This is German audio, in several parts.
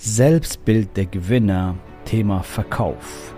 Selbstbild der Gewinner, Thema Verkauf.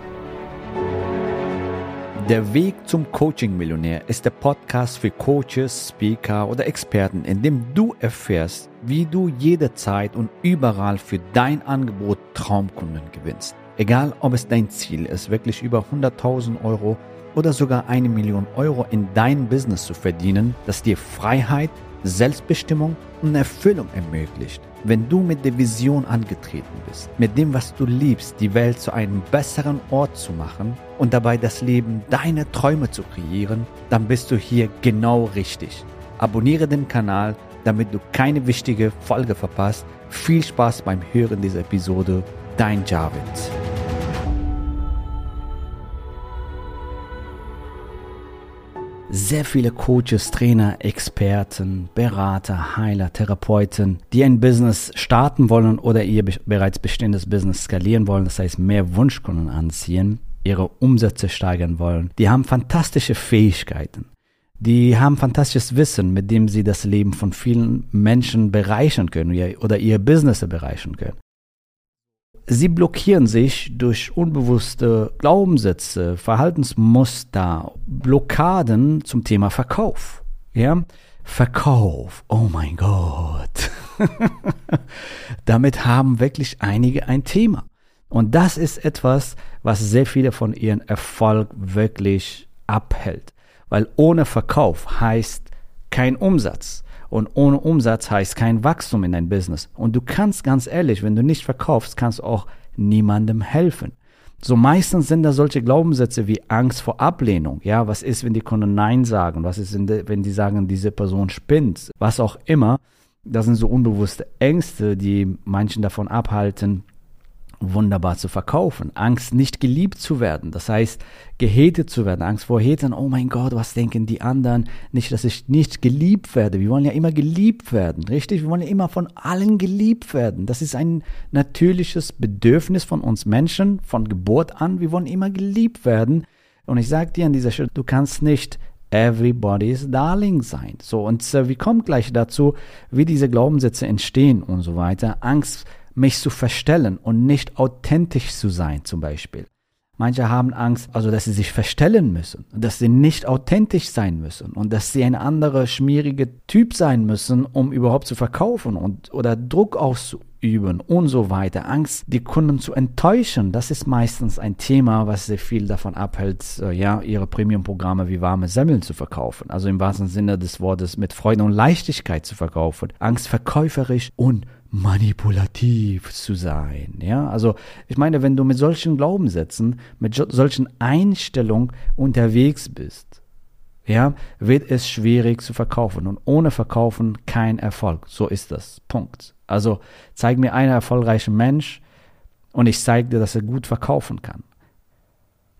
Der Weg zum Coaching-Millionär ist der Podcast für Coaches, Speaker oder Experten, in dem du erfährst, wie du jederzeit und überall für dein Angebot Traumkunden gewinnst. Egal, ob es dein Ziel ist, wirklich über 100.000 Euro oder sogar eine Million Euro in dein Business zu verdienen, das dir Freiheit, Selbstbestimmung und Erfüllung ermöglicht. Wenn du mit der Vision angetreten bist, mit dem, was du liebst, die Welt zu einem besseren Ort zu machen und dabei das Leben deiner Träume zu kreieren, dann bist du hier genau richtig. Abonniere den Kanal, damit du keine wichtige Folge verpasst. Viel Spaß beim Hören dieser Episode. Dein Javid. Sehr viele Coaches, Trainer, Experten, Berater, Heiler, Therapeuten, die ein Business starten wollen oder ihr bereits bestehendes Business skalieren wollen, das heißt mehr Wunschkunden anziehen, ihre Umsätze steigern wollen, die haben fantastische Fähigkeiten. Die haben fantastisches Wissen, mit dem sie das Leben von vielen Menschen bereichern können oder ihr Business bereichern können sie blockieren sich durch unbewusste Glaubenssätze, Verhaltensmuster, Blockaden zum Thema Verkauf. Ja, Verkauf. Oh mein Gott. Damit haben wirklich einige ein Thema. Und das ist etwas, was sehr viele von ihren Erfolg wirklich abhält. Weil ohne Verkauf heißt kein Umsatz. Und ohne Umsatz heißt kein Wachstum in dein Business. Und du kannst ganz ehrlich, wenn du nicht verkaufst, kannst du auch niemandem helfen. So meistens sind da solche Glaubenssätze wie Angst vor Ablehnung. Ja, was ist, wenn die Kunden Nein sagen? Was ist, wenn die sagen, diese Person spinnt? Was auch immer. Das sind so unbewusste Ängste, die manchen davon abhalten, wunderbar zu verkaufen. Angst, nicht geliebt zu werden. Das heißt, gehatet zu werden. Angst vor Hatern. Oh mein Gott, was denken die anderen? Nicht, dass ich nicht geliebt werde. Wir wollen ja immer geliebt werden. Richtig? Wir wollen ja immer von allen geliebt werden. Das ist ein natürliches Bedürfnis von uns Menschen von Geburt an. Wir wollen immer geliebt werden. Und ich sage dir an dieser Stelle, du kannst nicht everybody's darling sein. So, und äh, wir kommen gleich dazu, wie diese Glaubenssätze entstehen und so weiter. Angst mich zu verstellen und nicht authentisch zu sein zum Beispiel. Manche haben Angst, also dass sie sich verstellen müssen, dass sie nicht authentisch sein müssen und dass sie ein anderer schmieriger Typ sein müssen, um überhaupt zu verkaufen und oder Druck auszuüben und so weiter. Angst, die Kunden zu enttäuschen, das ist meistens ein Thema, was sehr viel davon abhält, äh, ja, ihre Premium-Programme wie warme Semmeln zu verkaufen. Also im wahrsten Sinne des Wortes mit Freude und Leichtigkeit zu verkaufen. Angst verkäuferisch und manipulativ zu sein. Ja, also ich meine, wenn du mit solchen Glaubenssätzen, mit solchen Einstellungen unterwegs bist, ja, wird es schwierig zu verkaufen und ohne Verkaufen kein Erfolg. So ist das. Punkt. Also zeig mir einen erfolgreichen Mensch und ich zeige dir, dass er gut verkaufen kann.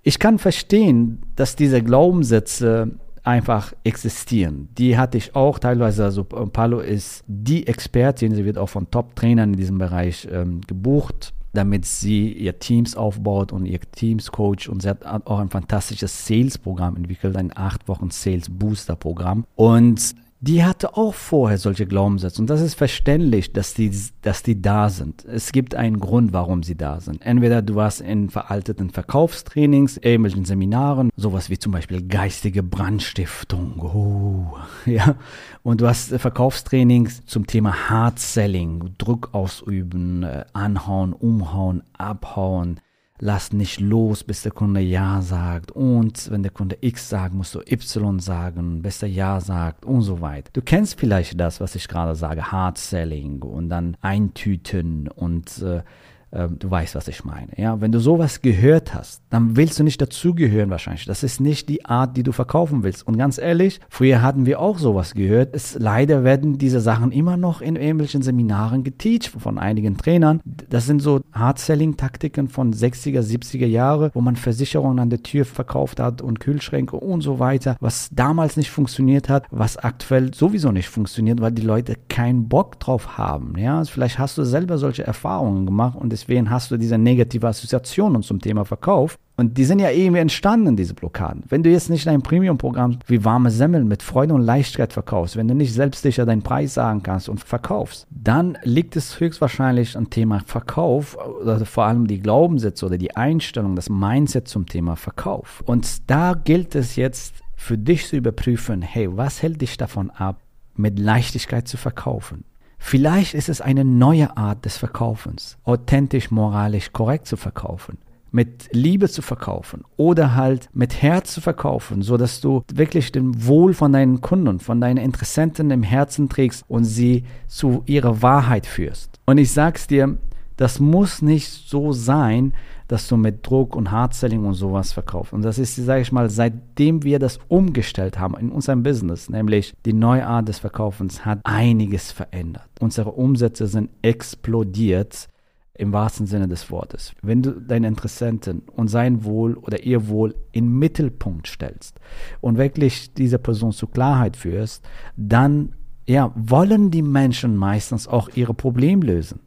Ich kann verstehen, dass diese Glaubenssätze einfach existieren. Die hatte ich auch teilweise, also Palo ist die Expertin, sie wird auch von Top-Trainern in diesem Bereich ähm, gebucht, damit sie ihr Teams aufbaut und ihr Teams coach und sie hat auch ein fantastisches Sales-Programm entwickelt, ein acht Wochen Sales-Booster-Programm und die hatte auch vorher solche Glaubenssätze. Und das ist verständlich, dass die, dass die da sind. Es gibt einen Grund, warum sie da sind. Entweder du warst in veralteten Verkaufstrainings, irgendwelchen Seminaren, sowas wie zum Beispiel geistige Brandstiftung. Oh, ja. Und du hast Verkaufstrainings zum Thema Hard Selling, Druck ausüben, äh, anhauen, umhauen, abhauen lass nicht los, bis der Kunde Ja sagt. Und wenn der Kunde X sagt, musst du Y sagen, bis der Ja sagt und so weiter. Du kennst vielleicht das, was ich gerade sage, Hard Selling und dann Eintüten und äh, du weißt, was ich meine. Ja, wenn du sowas gehört hast, dann willst du nicht dazugehören wahrscheinlich. Das ist nicht die Art, die du verkaufen willst. Und ganz ehrlich, früher hatten wir auch sowas gehört. Es, leider werden diese Sachen immer noch in irgendwelchen Seminaren geteacht von einigen Trainern. Das sind so Hard-Selling-Taktiken von 60er, 70er Jahre, wo man Versicherungen an der Tür verkauft hat und Kühlschränke und so weiter, was damals nicht funktioniert hat, was aktuell sowieso nicht funktioniert, weil die Leute keinen Bock drauf haben. Ja, vielleicht hast du selber solche Erfahrungen gemacht und es deswegen hast du diese negative Assoziationen zum Thema Verkauf. Und die sind ja irgendwie entstanden, diese Blockaden. Wenn du jetzt nicht dein Premium-Programm wie warme Semmeln mit Freude und Leichtigkeit verkaufst, wenn du nicht selbstsicher deinen Preis sagen kannst und verkaufst, dann liegt es höchstwahrscheinlich am Thema Verkauf, oder vor allem die Glaubenssätze oder die Einstellung, das Mindset zum Thema Verkauf. Und da gilt es jetzt für dich zu überprüfen, hey, was hält dich davon ab, mit Leichtigkeit zu verkaufen? Vielleicht ist es eine neue Art des Verkaufens, authentisch, moralisch korrekt zu verkaufen mit Liebe zu verkaufen oder halt mit Herz zu verkaufen, so dass du wirklich den Wohl von deinen Kunden, von deinen Interessenten im Herzen trägst und sie zu ihrer Wahrheit führst. Und ich sag's dir, das muss nicht so sein, dass du mit Druck und Hardselling und sowas verkaufst. Und das ist, sage ich mal, seitdem wir das umgestellt haben in unserem Business, nämlich die neue Art des Verkaufens, hat einiges verändert. Unsere Umsätze sind explodiert im wahrsten Sinne des Wortes. Wenn du deinen Interessenten und sein Wohl oder ihr Wohl in Mittelpunkt stellst und wirklich diese Person zu Klarheit führst, dann ja, wollen die Menschen meistens auch ihre Probleme lösen.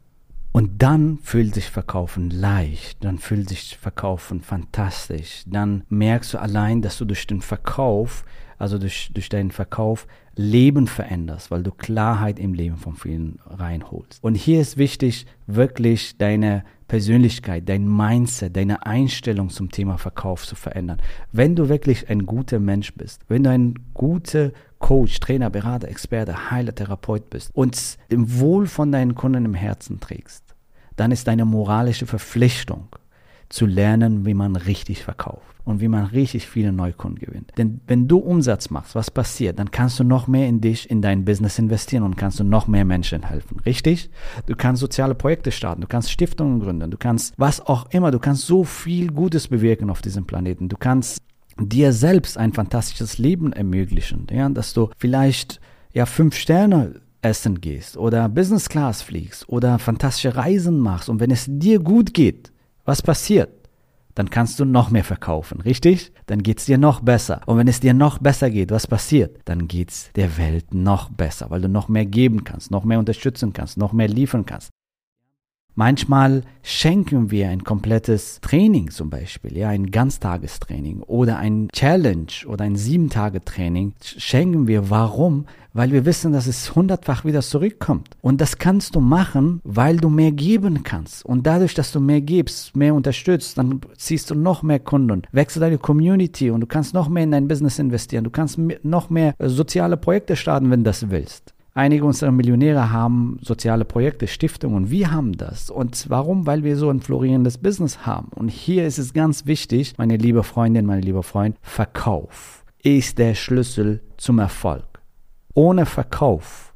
Und dann fühlt sich Verkaufen leicht, dann fühlt sich Verkaufen fantastisch. Dann merkst du allein, dass du durch den Verkauf, also durch, durch deinen Verkauf, Leben veränderst, weil du Klarheit im Leben von vielen reinholst. Und hier ist wichtig, wirklich deine Persönlichkeit, dein Mindset, deine Einstellung zum Thema Verkauf zu verändern. Wenn du wirklich ein guter Mensch bist, wenn du ein guter Coach, Trainer, Berater, Experte, Heiler, Therapeut bist und dem Wohl von deinen Kunden im Herzen trägst, dann ist deine moralische Verpflichtung zu lernen, wie man richtig verkauft und wie man richtig viele Neukunden gewinnt. Denn wenn du Umsatz machst, was passiert? Dann kannst du noch mehr in dich, in dein Business investieren und kannst du noch mehr Menschen helfen. Richtig? Du kannst soziale Projekte starten, du kannst Stiftungen gründen, du kannst was auch immer, du kannst so viel Gutes bewirken auf diesem Planeten. Du kannst dir selbst ein fantastisches Leben ermöglichen, ja, dass du vielleicht ja fünf Sterne essen gehst oder Business Class fliegst oder fantastische Reisen machst und wenn es dir gut geht, was passiert? Dann kannst du noch mehr verkaufen, richtig? Dann geht's dir noch besser. Und wenn es dir noch besser geht, was passiert? Dann geht's der Welt noch besser, weil du noch mehr geben kannst, noch mehr unterstützen kannst, noch mehr liefern kannst. Manchmal schenken wir ein komplettes Training zum Beispiel, ja, ein Ganztagestraining oder ein Challenge oder ein Sieben-Tage-Training schenken wir. Warum? Weil wir wissen, dass es hundertfach wieder zurückkommt. Und das kannst du machen, weil du mehr geben kannst. Und dadurch, dass du mehr gibst, mehr unterstützt, dann ziehst du noch mehr Kunden, wächst deine Community und du kannst noch mehr in dein Business investieren. Du kannst noch mehr soziale Projekte starten, wenn du das willst. Einige unserer Millionäre haben soziale Projekte, Stiftungen. Wir haben das. Und warum? Weil wir so ein florierendes Business haben. Und hier ist es ganz wichtig, meine liebe Freundin, mein lieber Freund, Verkauf ist der Schlüssel zum Erfolg. Ohne Verkauf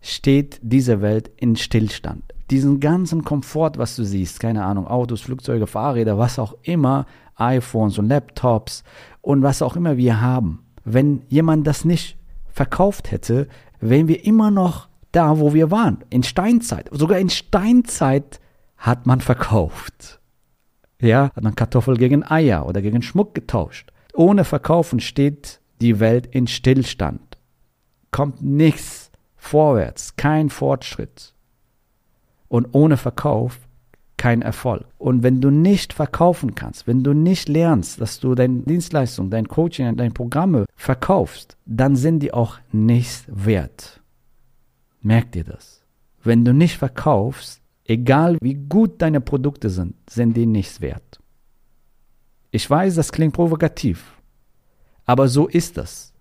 steht diese Welt in Stillstand. Diesen ganzen Komfort, was du siehst, keine Ahnung, Autos, Flugzeuge, Fahrräder, was auch immer, iPhones und Laptops und was auch immer wir haben. Wenn jemand das nicht verkauft hätte, wären wir immer noch da, wo wir waren. In Steinzeit. Sogar in Steinzeit hat man verkauft. Ja, hat man Kartoffel gegen Eier oder gegen Schmuck getauscht. Ohne Verkaufen steht die Welt in Stillstand. Kommt nichts vorwärts, kein Fortschritt. Und ohne Verkauf kein Erfolg. Und wenn du nicht verkaufen kannst, wenn du nicht lernst, dass du deine Dienstleistung, dein Coaching, deine Programme verkaufst, dann sind die auch nichts wert. Merk dir das. Wenn du nicht verkaufst, egal wie gut deine Produkte sind, sind die nichts wert. Ich weiß, das klingt provokativ, aber so ist das.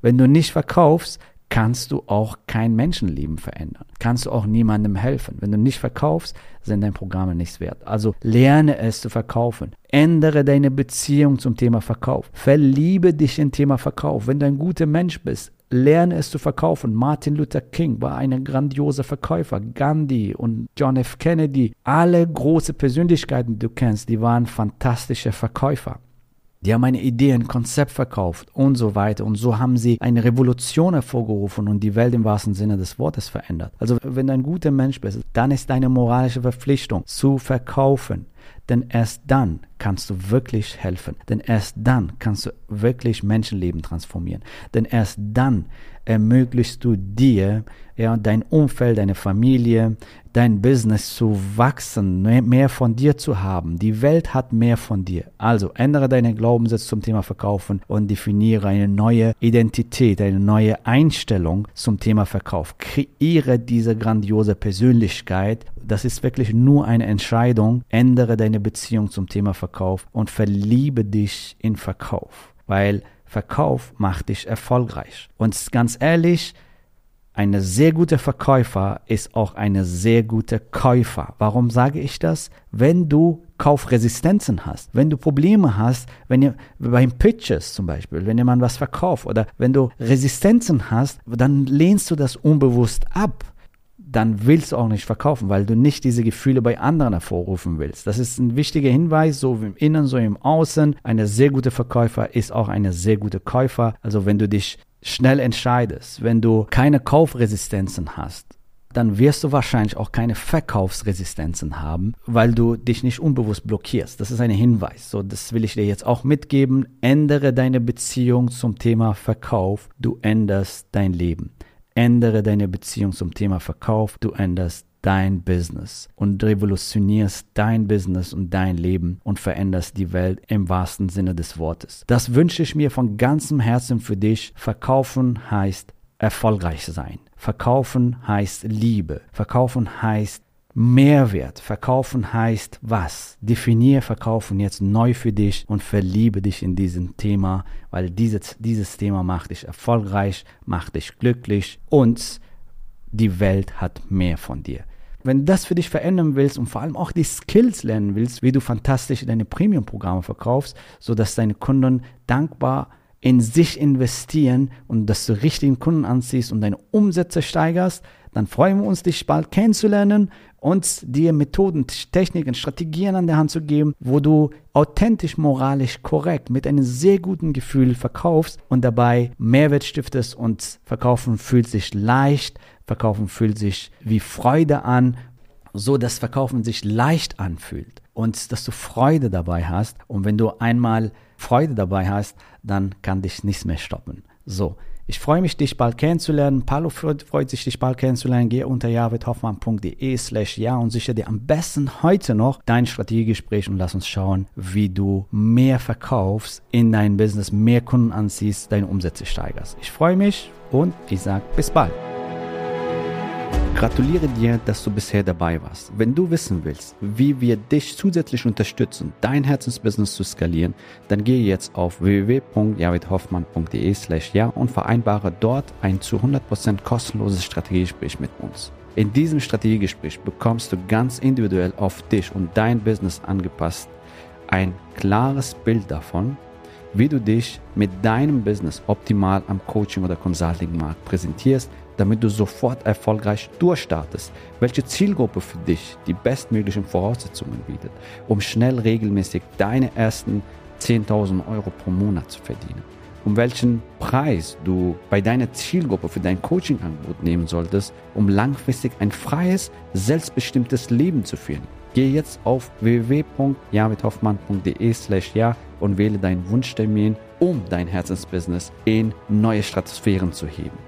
Wenn du nicht verkaufst, kannst du auch kein Menschenleben verändern. Kannst du auch niemandem helfen. Wenn du nicht verkaufst, sind deine Programme nichts wert. Also lerne es zu verkaufen. Ändere deine Beziehung zum Thema Verkauf. Verliebe dich im Thema Verkauf. Wenn du ein guter Mensch bist, lerne es zu verkaufen. Martin Luther King war ein grandioser Verkäufer. Gandhi und John F. Kennedy, alle große Persönlichkeiten, die du kennst, die waren fantastische Verkäufer. Die haben eine Idee, ein Konzept verkauft und so weiter. Und so haben sie eine Revolution hervorgerufen und die Welt im wahrsten Sinne des Wortes verändert. Also wenn du ein guter Mensch bist, dann ist deine moralische Verpflichtung zu verkaufen. Denn erst dann kannst du wirklich helfen. Denn erst dann kannst du wirklich Menschenleben transformieren. Denn erst dann ermöglichst du dir, ja, dein Umfeld, deine Familie, dein Business zu wachsen, mehr von dir zu haben. Die Welt hat mehr von dir. Also ändere deine Glaubenssätze zum Thema Verkaufen und definiere eine neue Identität, eine neue Einstellung zum Thema Verkauf. Kreiere diese grandiose Persönlichkeit. Das ist wirklich nur eine Entscheidung. Ändere deine Beziehung zum Thema Verkauf und verliebe dich in Verkauf. Weil Verkauf macht dich erfolgreich. Und ganz ehrlich, eine sehr gute Verkäufer ist auch eine sehr gute Käufer. Warum sage ich das? Wenn du Kaufresistenzen hast, wenn du Probleme hast, wenn ihr beim Pitches zum Beispiel, wenn jemand was verkauft oder wenn du Resistenzen hast, dann lehnst du das unbewusst ab. Dann willst du auch nicht verkaufen, weil du nicht diese Gefühle bei anderen hervorrufen willst. Das ist ein wichtiger Hinweis, so im Innen, so im Außen. Eine sehr gute Verkäufer ist auch eine sehr gute Käufer. Also wenn du dich schnell entscheidest, wenn du keine Kaufresistenzen hast, dann wirst du wahrscheinlich auch keine Verkaufsresistenzen haben, weil du dich nicht unbewusst blockierst. Das ist ein Hinweis. So, das will ich dir jetzt auch mitgeben. Ändere deine Beziehung zum Thema Verkauf. Du änderst dein Leben. Ändere deine Beziehung zum Thema Verkauf. Du änderst dein Business und revolutionierst dein Business und dein Leben und veränderst die Welt im wahrsten Sinne des Wortes. Das wünsche ich mir von ganzem Herzen für dich. Verkaufen heißt erfolgreich sein. Verkaufen heißt Liebe. Verkaufen heißt Mehrwert. Verkaufen heißt was? Definier Verkaufen jetzt neu für dich und verliebe dich in diesem Thema, weil dieses, dieses Thema macht dich erfolgreich, macht dich glücklich und die Welt hat mehr von dir. Wenn du das für dich verändern willst und vor allem auch die Skills lernen willst, wie du fantastisch deine Premium-Programme verkaufst, sodass deine Kunden dankbar in sich investieren und dass du richtigen Kunden anziehst und deine Umsätze steigerst, dann freuen wir uns, dich bald kennenzulernen und dir Methoden, Techniken, Strategien an der Hand zu geben, wo du authentisch, moralisch korrekt mit einem sehr guten Gefühl verkaufst und dabei Mehrwert stiftest und verkaufen fühlt sich leicht, verkaufen fühlt sich wie Freude an, so dass Verkaufen sich leicht anfühlt und dass du Freude dabei hast und wenn du einmal Freude dabei hast, dann kann dich nichts mehr stoppen. So, ich freue mich, dich bald kennenzulernen. Paulo freut, sich, dich bald kennenzulernen. Geh unter javidhoffmann.de slash ja und sichere dir am besten heute noch dein Strategiegespräch und lass uns schauen, wie du mehr verkaufst in dein Business, mehr Kunden anziehst, deine Umsätze steigerst. Ich freue mich und ich sage bis bald. Gratuliere dir, dass du bisher dabei warst. Wenn du wissen willst, wie wir dich zusätzlich unterstützen, dein Herzensbusiness zu skalieren, dann gehe jetzt auf www.javidhoffmann.de slash ja und vereinbare dort ein zu 100% kostenloses Strategiegespräch mit uns. In diesem Strategiegespräch bekommst du ganz individuell auf dich und dein Business angepasst ein klares Bild davon, wie du dich mit deinem Business optimal am Coaching- oder Consulting-Markt präsentierst, damit du sofort erfolgreich durchstartest, welche Zielgruppe für dich die bestmöglichen Voraussetzungen bietet, um schnell regelmäßig deine ersten 10.000 Euro pro Monat zu verdienen, um welchen Preis du bei deiner Zielgruppe für dein Coaching-Angebot nehmen solltest, um langfristig ein freies, selbstbestimmtes Leben zu führen. Geh jetzt auf www.javidhoffmann.de slash ja und wähle deinen Wunschtermin, um dein Herzensbusiness in neue Stratosphären zu heben.